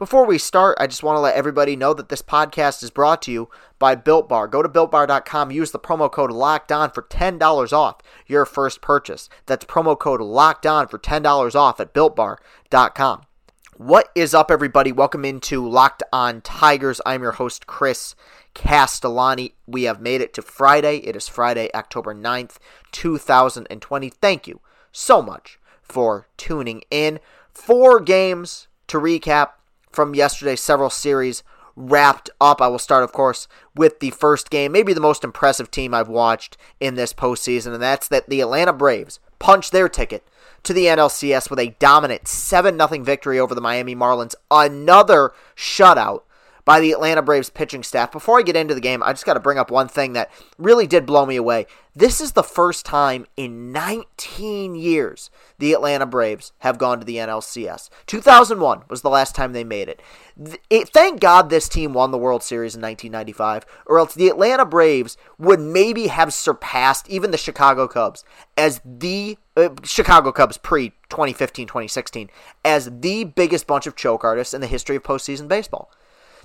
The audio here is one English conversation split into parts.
Before we start, I just want to let everybody know that this podcast is brought to you by Built Bar. Go to builtbar.com, use the promo code Locked On for $10 off your first purchase. That's promo code Locked On for $10 off at builtbar.com. What is up, everybody? Welcome into Locked On Tigers. I'm your host, Chris Castellani. We have made it to Friday. It is Friday, October 9th, 2020. Thank you so much for tuning in. Four games to recap from yesterday, several series wrapped up. I will start, of course, with the first game, maybe the most impressive team I've watched in this postseason, and that's that the Atlanta Braves punched their ticket to the NLCS with a dominant 7 0 victory over the Miami Marlins. Another shutout by the Atlanta Braves pitching staff. Before I get into the game, I just got to bring up one thing that really did blow me away. This is the first time in 19 years the Atlanta Braves have gone to the NLCS. 2001 was the last time they made it. it. Thank God this team won the World Series in 1995, or else the Atlanta Braves would maybe have surpassed even the Chicago Cubs as the uh, Chicago Cubs pre 2015 2016 as the biggest bunch of choke artists in the history of postseason baseball.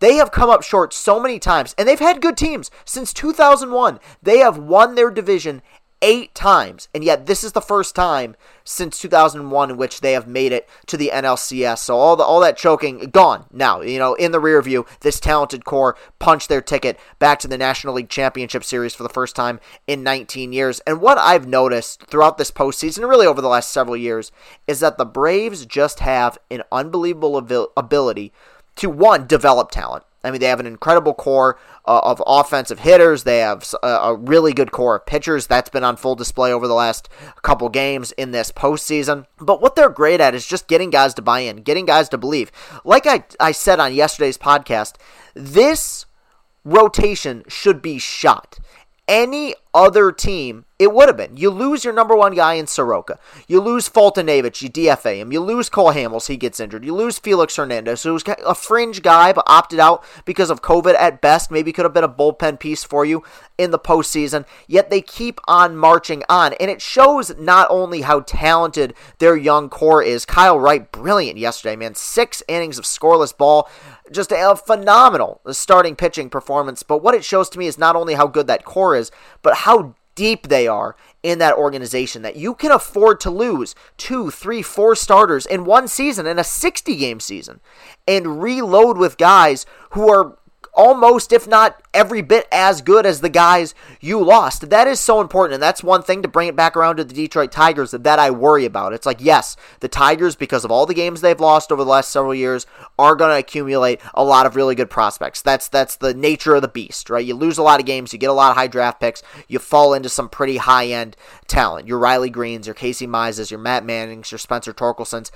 They have come up short so many times, and they've had good teams since 2001. They have won their division eight times, and yet this is the first time since 2001 in which they have made it to the NLCS. So all the all that choking gone now. You know, in the rear view, this talented core punched their ticket back to the National League Championship Series for the first time in 19 years. And what I've noticed throughout this postseason, really over the last several years, is that the Braves just have an unbelievable ability to one develop talent. I mean, they have an incredible core uh, of offensive hitters. They have a, a, really good core of pitchers. That's been on full display over the last couple games in this postseason. But what they're great at is just getting guys to buy in, getting guys to believe. Like I, I said on yesterday's podcast, this rotation should be shot. Any other team it would have been. You lose your number one guy in Soroka. You lose Foltynewicz, you DFA him. You lose Cole Hamels, he gets injured. You lose Felix Hernandez, who was a fringe guy but opted out because of COVID at best. Maybe could have been a bullpen piece for you in the postseason. Yet they keep on marching on. And it shows not only how talented their young core is. Kyle Wright, brilliant yesterday, man. Six innings of scoreless ball just a phenomenal starting pitching performance. But what it shows to me is not only how good that core is, but how deep they are in that organization that you can afford to lose two, three, four starters in one season, in a 60 game season, and reload with guys who are almost, if not every bit as good as the guys you lost. That is so important. And that's one thing to bring it back around to the Detroit Tigers that, that I worry about. It's like, yes, the Tigers, because of all the games they've lost over the last several years, are going to accumulate a lot of really good prospects. That's that's the nature of the beast, right? You lose a lot of games, you get a lot of high draft picks, you fall into some pretty high end talent. Your Riley Greenes, your Casey Mizes, your Matt Mannings, your Spencer Torkelsons.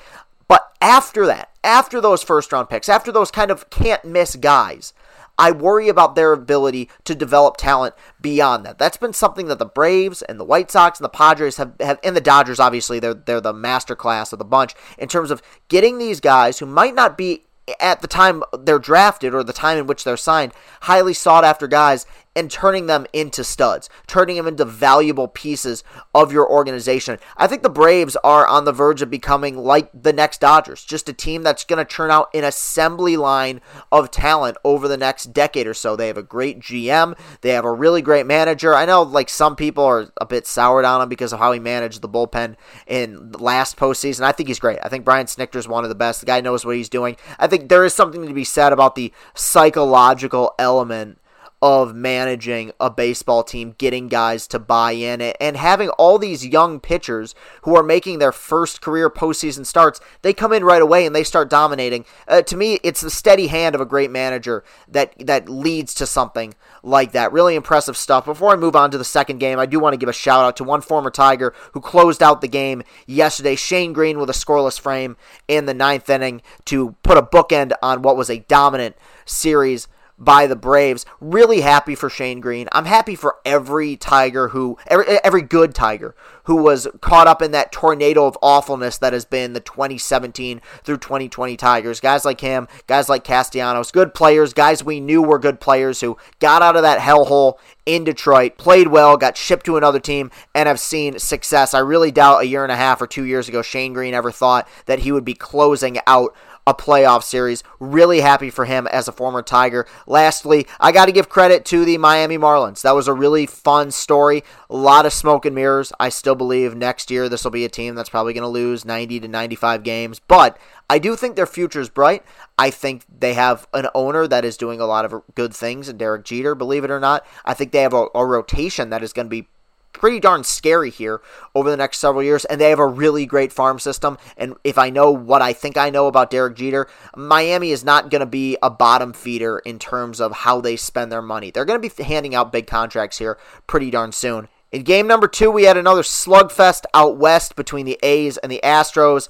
But after that, after those first round picks, after those kind of can't miss guys, I worry about their ability to develop talent beyond that. That's been something that the Braves and the White Sox and the Padres have, have and the Dodgers obviously they're they're the master class of the bunch in terms of getting these guys who might not be at the time they're drafted or the time in which they're signed, highly sought after guys and turning them into studs, turning them into valuable pieces of your organization. I think the Braves are on the verge of becoming like the next Dodgers, just a team that's going to turn out an assembly line of talent over the next decade or so. They have a great GM, they have a really great manager. I know like some people are a bit soured on him because of how he managed the bullpen in last postseason. I think he's great. I think Brian Snitker is one of the best. The guy knows what he's doing. I think there is something to be said about the psychological element of managing a baseball team, getting guys to buy in, it and having all these young pitchers who are making their first career postseason starts. They come in right away and they start dominating. Uh, to me, it's the steady hand of a great manager that that leads to something like that. Really impressive stuff. Before I move on to the second game, I do want to give a shout out to one former Tiger who closed out the game yesterday. Shane Greene with a scoreless frame in the ninth inning to put a bookend on what was a dominant series by the Braves. Really happy for Shane Greene. I'm happy for every Tiger who, every, every good Tiger who was caught up in that tornado of awfulness that has been the 2017 through 2020 Tigers. Guys like him, guys like Castellanos, good players, guys we knew were good players who got out of that hellhole in Detroit, played well, got shipped to another team, and have seen success. I really doubt a year and a half or two years ago Shane Greene ever thought that he would be closing out a playoff series. Really happy for him as a former Tiger. Lastly, I got to give credit to the Miami Marlins. That was a really fun story. A lot of smoke and mirrors. I still believe next year this will be a team that's probably going to lose 90 to 95 games, but I do think their future is bright. I think they have an owner that is doing a lot of good things, and Derek Jeter, believe it or not. I think they have a, a rotation that is going to be pretty darn scary here over the next several years, and they have a really great farm system. And if I know what I think I know about Derek Jeter, Miami is not going to be a bottom feeder in terms of how they spend their money. They're going to be handing out big contracts here pretty darn soon. In game number two, we had another slugfest out west between the A's and the Astros.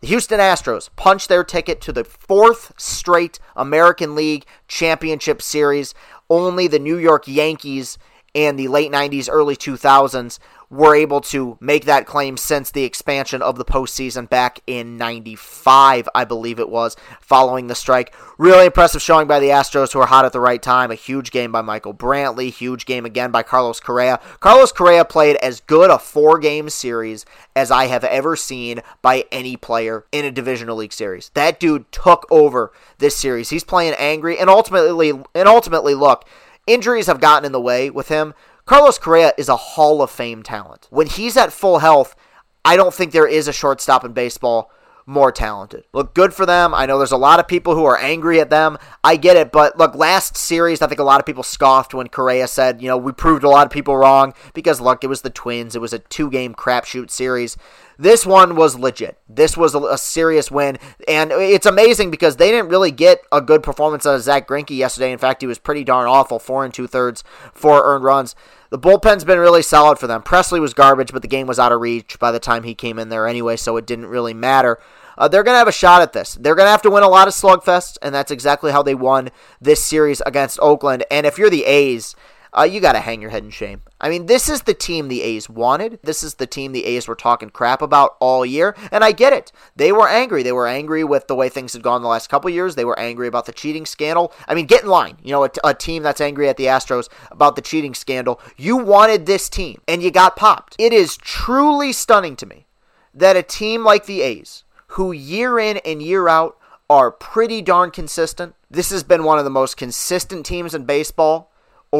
The Houston Astros punched their ticket to the fourth straight American League Championship Series. Only the New York Yankees and the late 90s, early 2000s were able to make that claim since the expansion of the postseason back in 95, I believe it was, following the strike. Really impressive showing by the Astros, who are hot at the right time. A huge game by Michael Brantley, huge game again by Carlos Correa. Carlos Correa played as good a four game series as I have ever seen by any player in a divisional league series. That dude took over this series. He's playing angry, and ultimately, and ultimately, look, injuries have gotten in the way with him. Carlos Correa is a Hall of Fame talent. When he's at full health, I don't think there is a shortstop in baseball more talented. Look, good for them. I know there's a lot of people who are angry at them. I get it, but look, last series, I think a lot of people scoffed when Correa said, you know, we proved a lot of people wrong because, look, it was the Twins. It was a two game crapshoot series. This one was legit. This was a, serious win, and it's amazing because they didn't really get a good performance out of Zack Greinke yesterday. In fact, he was pretty darn awful, four and two thirds, four earned runs. The bullpen's been really solid for them. Pressly was garbage, but the game was out of reach by the time he came in there anyway, so it didn't really matter. Uh, they're going to have a shot at this. They're going to have to win a lot of slugfests, and that's exactly how they won this series against Oakland. And if you're the A's, uh, you got to hang your head in shame. I mean, this is the team the A's wanted. This is the team the A's were talking crap about all year, and I get it. They were angry. They were angry with the way things had gone the last couple years. They were angry about the cheating scandal. I mean, get in line. You know, a, a team that's angry at the Astros about the cheating scandal. You wanted this team, and you got popped. It is truly stunning to me that a team like the A's, who year in and year out are pretty darn consistent, this has been one of the most consistent teams in baseball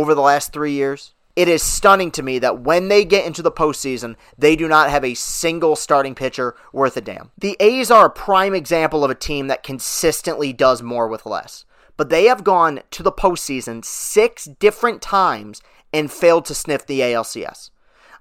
over the last three years. It is stunning to me that when they get into the postseason, they do not have a single starting pitcher worth a damn. The A's are a prime example of a team that consistently does more with less. But they have gone to the postseason six different times and failed to sniff the ALCS.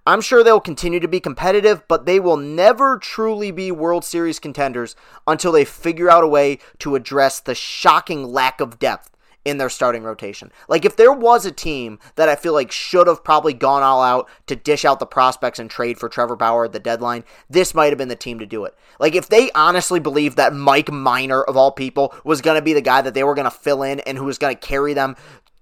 I'm sure they'll continue to be competitive, but they will never truly be World Series contenders until they figure out a way to address the shocking lack of depth in their starting rotation. Like if there was a team that I feel like should have probably gone all out to dish out the prospects and trade for Trevor Bauer at the deadline, this might have been the team to do it. Like if they honestly believed that Mike Minor of all people was going to be the guy that they were going to fill in and who was going to carry them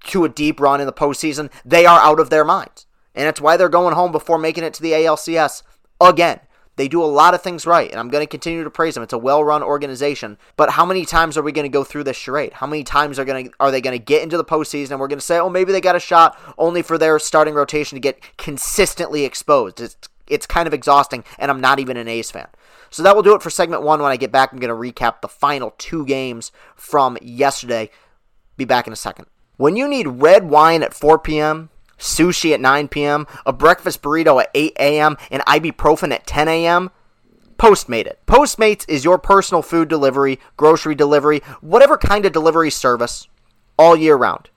to a deep run in the postseason, they are out of their minds. And it's why they're going home before making it to the ALCS again. They do a lot of things right, and I'm going to continue to praise them. It's a well-run organization. But how many times are we going to go through this charade? How many times are going to are they going to get into the postseason and we're going to say, oh, maybe they got a shot, only for their starting rotation to get consistently exposed? It's it's kind of exhausting, and I'm not even an A's fan. So that will do it for segment one. When I get back, I'm going to recap the final two games from yesterday. Be back in a second. When you need red wine at 4 p.m., sushi at 9 p.m., a breakfast burrito at 8 a.m., and ibuprofen at 10 a.m., Postmate it. Postmates is your personal food delivery, grocery delivery, whatever kind of delivery service all year round.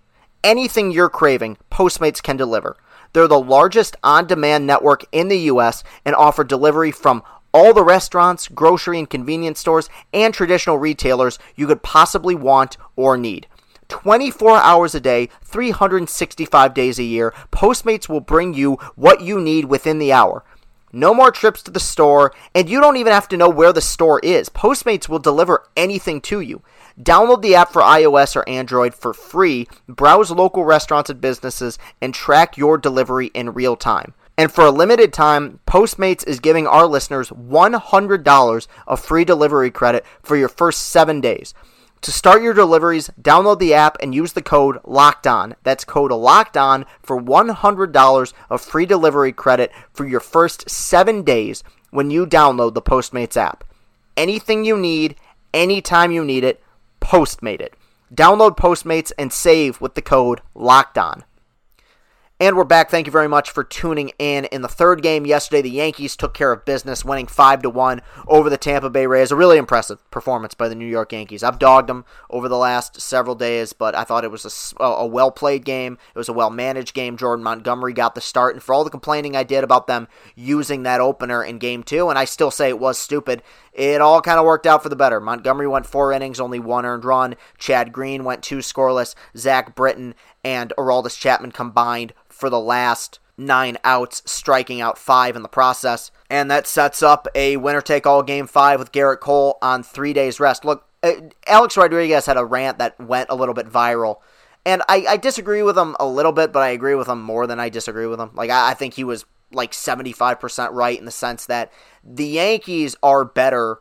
Anything you're craving, Postmates can deliver. They're the largest on demand network in the U.S. and offer delivery from all the restaurants, grocery and convenience stores, and traditional retailers you could possibly want or need. 24 hours a day, 365 days a year, Postmates will bring you what you need within the hour. No more trips to the store, and you don't even have to know where the store is. Postmates will deliver anything to you. Download the app for iOS or Android for free, browse local restaurants and businesses, and track your delivery in real time. And for a limited time, Postmates is giving our listeners $100 of free delivery credit for your first seven days. To start your deliveries, download the app and use the code Locked On. That's code Locked On for $100 of free delivery credit for your first seven days when you download the Postmates app. Anything you need, anytime you need it, Postmate it. Download Postmates and save with the code LOCKED ON. And we're back. Thank you very much for tuning in. In the third game yesterday, the Yankees took care of business, winning five to one over the Tampa Bay Rays. A really impressive performance by the New York Yankees. I've dogged them over the last several days, but I thought it was a, a well played game. It was a well managed game. Jordan Montgomery got the start, and for all the complaining I did about them using that opener in game two, and I still say it was stupid. It all kind of worked out for the better. Montgomery went four innings, only one earned run. Chad Green went two scoreless. Zach Britton and Aroldis Chapman combined for the last nine outs, striking out five in the process. And that sets up a winner take all game five with Gerrit Cole on three days rest. Look, uh, Alex Rodriguez had a rant that went a little bit viral. And I, I disagree with him a little bit, but I agree with him more than I disagree with him. Like, I, I think he was like 75% right in the sense that the Yankees are better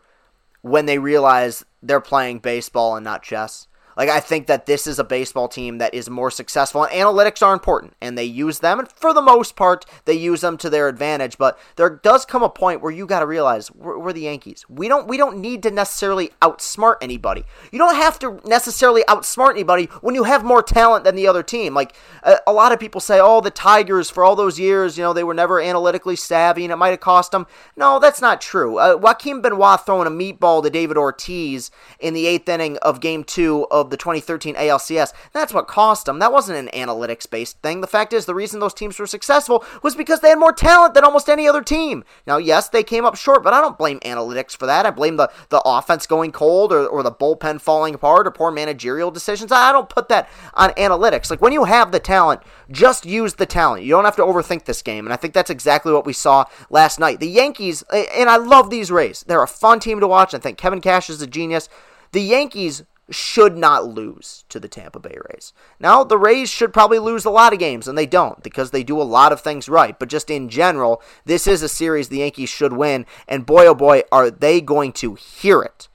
when they realize they're playing baseball and not chess. Like I think that this is a baseball team that is more successful, and analytics are important, and they use them, and for the most part, they use them to their advantage. But there does come a point where you got to realize we're, we're, the Yankees. We don't we don't need to necessarily outsmart anybody. You don't have to necessarily outsmart anybody when you have more talent than the other team. Like a, a lot of people say, oh, the Tigers for all those years, you know, they were never analytically savvy, and it might have cost them. No, that's not true. Uh, Joaquin Benoit throwing a meatball to David Ortiz in the eighth inning of Game Two of the 2013 ALCS. That's what cost them. That wasn't an analytics based thing. The fact is, the reason those teams were successful was because they had more talent than almost any other team. Now, yes, they came up short, but I don't blame analytics for that. I blame the, the offense going cold or, or the bullpen falling apart or poor managerial decisions. I don't put that on analytics. Like when you have the talent, just use the talent. You don't have to overthink this game. And I think that's exactly what we saw last night. The Yankees, and I love these Rays. They're a fun team to watch. I think Kevin Cash is a genius. The Yankees should not lose to the Tampa Bay Rays. Now, the Rays should probably lose a lot of games, and they don't because they do a lot of things right. But just in general, this is a series the Yankees should win, and boy oh boy, are they going to hear it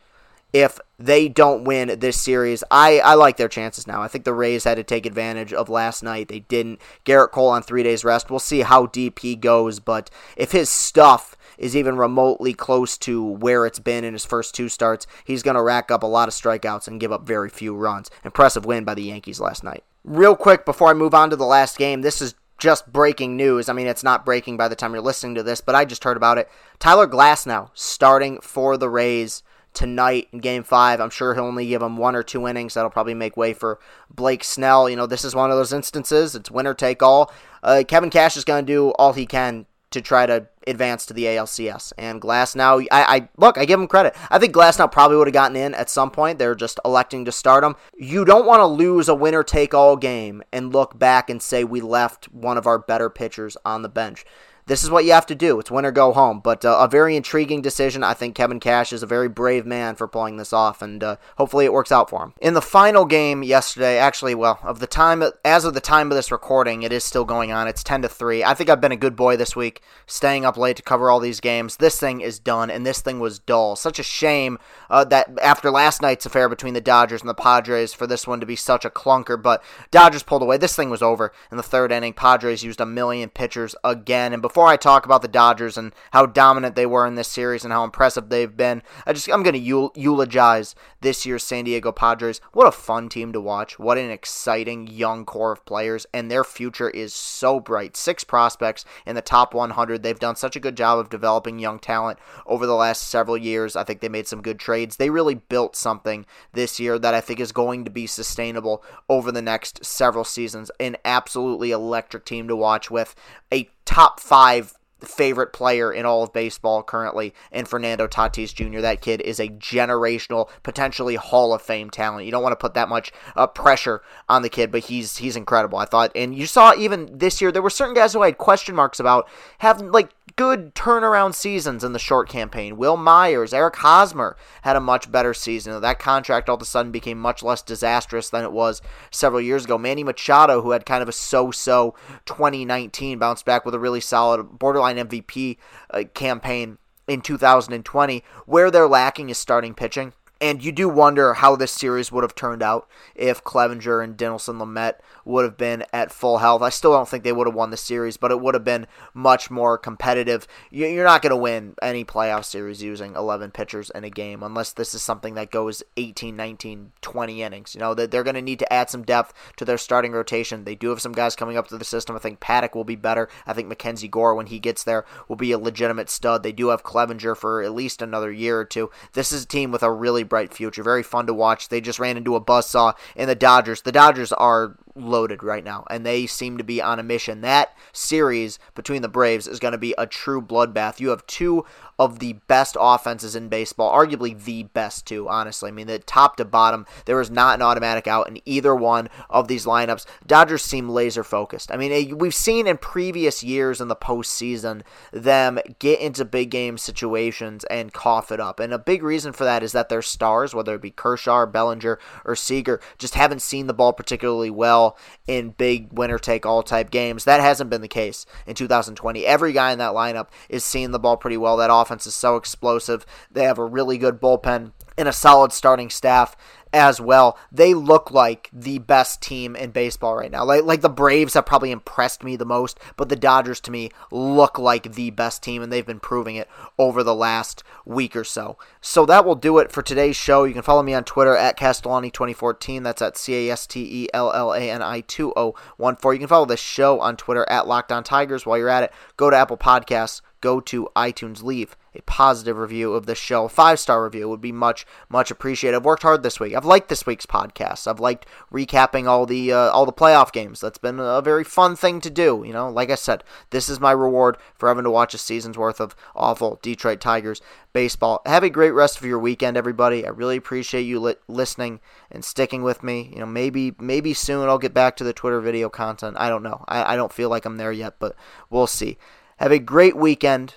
if they don't win this series. I, I like their chances now. I think the Rays had to take advantage of last night. They didn't. Gerrit Cole on three days rest. We'll see how deep he goes, but if his stuff is even remotely close to where it's been in his first two starts, he's going to rack up a lot of strikeouts and give up very few runs. Impressive win by the Yankees last night. Real quick before I move on to the last game, this is just breaking news. I mean, it's not breaking by the time you're listening to this, but I just heard about it. Tyler Glasnow starting for the Rays tonight in game five. I'm sure he'll only give him one or two innings. That'll probably make way for Blake Snell. You know, this is one of those instances. It's winner take all. Uh, Kevin Cash is going to do all he can to try to advance to the ALCS. And Glasnow, I, I look, I give him credit. I think Glasnow probably would have gotten in at some point. They're just electing to start him. You don't want to lose a winner take all game and look back and say we left one of our better pitchers on the bench this is what you have to do. It's win or go home. But uh, a very intriguing decision. I think Kevin Cash is a very brave man for pulling this off, and uh, hopefully it works out for him. In the final game yesterday, actually, well, of the time as of the time of this recording, it is still going on. It's ten to three. I think I've been a good boy this week, staying up late to cover all these games. This thing is done, and this thing was dull. Such a shame uh, that after last night's affair between the Dodgers and the Padres, for this one to be such a clunker. But Dodgers pulled away. This thing was over in the third inning. Padres used a million pitchers again, and before before I talk about the Dodgers and how dominant they were in this series and how impressive they've been, I just I'm going to eulogize this year's San Diego Padres. What a fun team to watch. What an exciting young core of players and their future is so bright. Six prospects in the top 100. They've done such a good job of developing young talent over the last several years. I think they made some good trades. They really built something this year that I think is going to be sustainable over the next several seasons. An absolutely electric team to watch with a top five favorite player in all of baseball currently in Fernando Tatis Jr. That kid is a generational, potentially Hall of Fame talent. You don't want to put that much uh, pressure on the kid, but he's he's incredible. I thought, and you saw even this year there were certain guys who I had question marks about having like good turnaround seasons in the short campaign. Wil Myers, Eric Hosmer had a much better season. That contract all of a sudden became much less disastrous than it was several years ago. Manny Machado, who had kind of a so-so 2019, bounced back with a really solid borderline MVP uh, campaign in 2020. Where they're lacking is starting pitching. And you do wonder how this series would have turned out if Clevinger and Dinelson Lamet would have been at full health. I still don't think they would have won the series, but it would have been much more competitive. You're not going to win any playoff series using 11 pitchers in a game unless this is something that goes 18, 19, 20 innings. You know, they're going to need to add some depth to their starting rotation. They do have some guys coming up to the system. I think Paddock will be better. I think Mackenzie Gore, when he gets there, will be a legitimate stud. They do have Clevinger for at least another year or two. This is a team with a really bright future. Very fun to watch. They just ran into a buzzsaw in the Dodgers. The Dodgers are loaded right now, and they seem to be on a mission. That series between the Braves is going to be a true bloodbath. You have two of the best offenses in baseball, arguably the best two, honestly. I mean, the top to bottom, there is not an automatic out in either one of these lineups. Dodgers seem laser focused. I mean, eh, we've seen in previous years in the postseason them get into big game situations and cough it up. And a big reason for that is that their stars, whether it be Kershaw, Bellinger, or Seager, just haven't seen the ball particularly well in big winner take all type games. That hasn't been the case in 2020. Every guy in that lineup is seeing the ball pretty well. That offense is so explosive. They have a really good bullpen and a solid starting staff as well. They look like the best team in baseball right now. Like like the Braves have probably impressed me the most, but the Dodgers to me look like the best team and they've been proving it over the last week or so. So that will do it for today's show. You can follow me on Twitter at Castellani2014. That's at C A S T E L L A N I 2014. You can follow the show on Twitter at Locked On Tigers. While you're at it, go to Apple Podcasts, go to iTunes, leave a positive review of the show. Five star review would be much, much appreciated. I've worked hard this week. I've liked this week's podcast. I've liked recapping all the uh, all the playoff games. That's been a very fun thing to do. You know, like I said, this is my reward for having to watch a season's worth of awful Detroit Tigers baseball. Have a great rest of your weekend, everybody. I really appreciate you li- listening and sticking with me. You know, maybe maybe soon I'll get back to the Twitter video content. I don't know. I, I don't feel like I'm there yet, but we'll see. Have a great weekend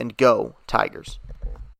and go Tigers.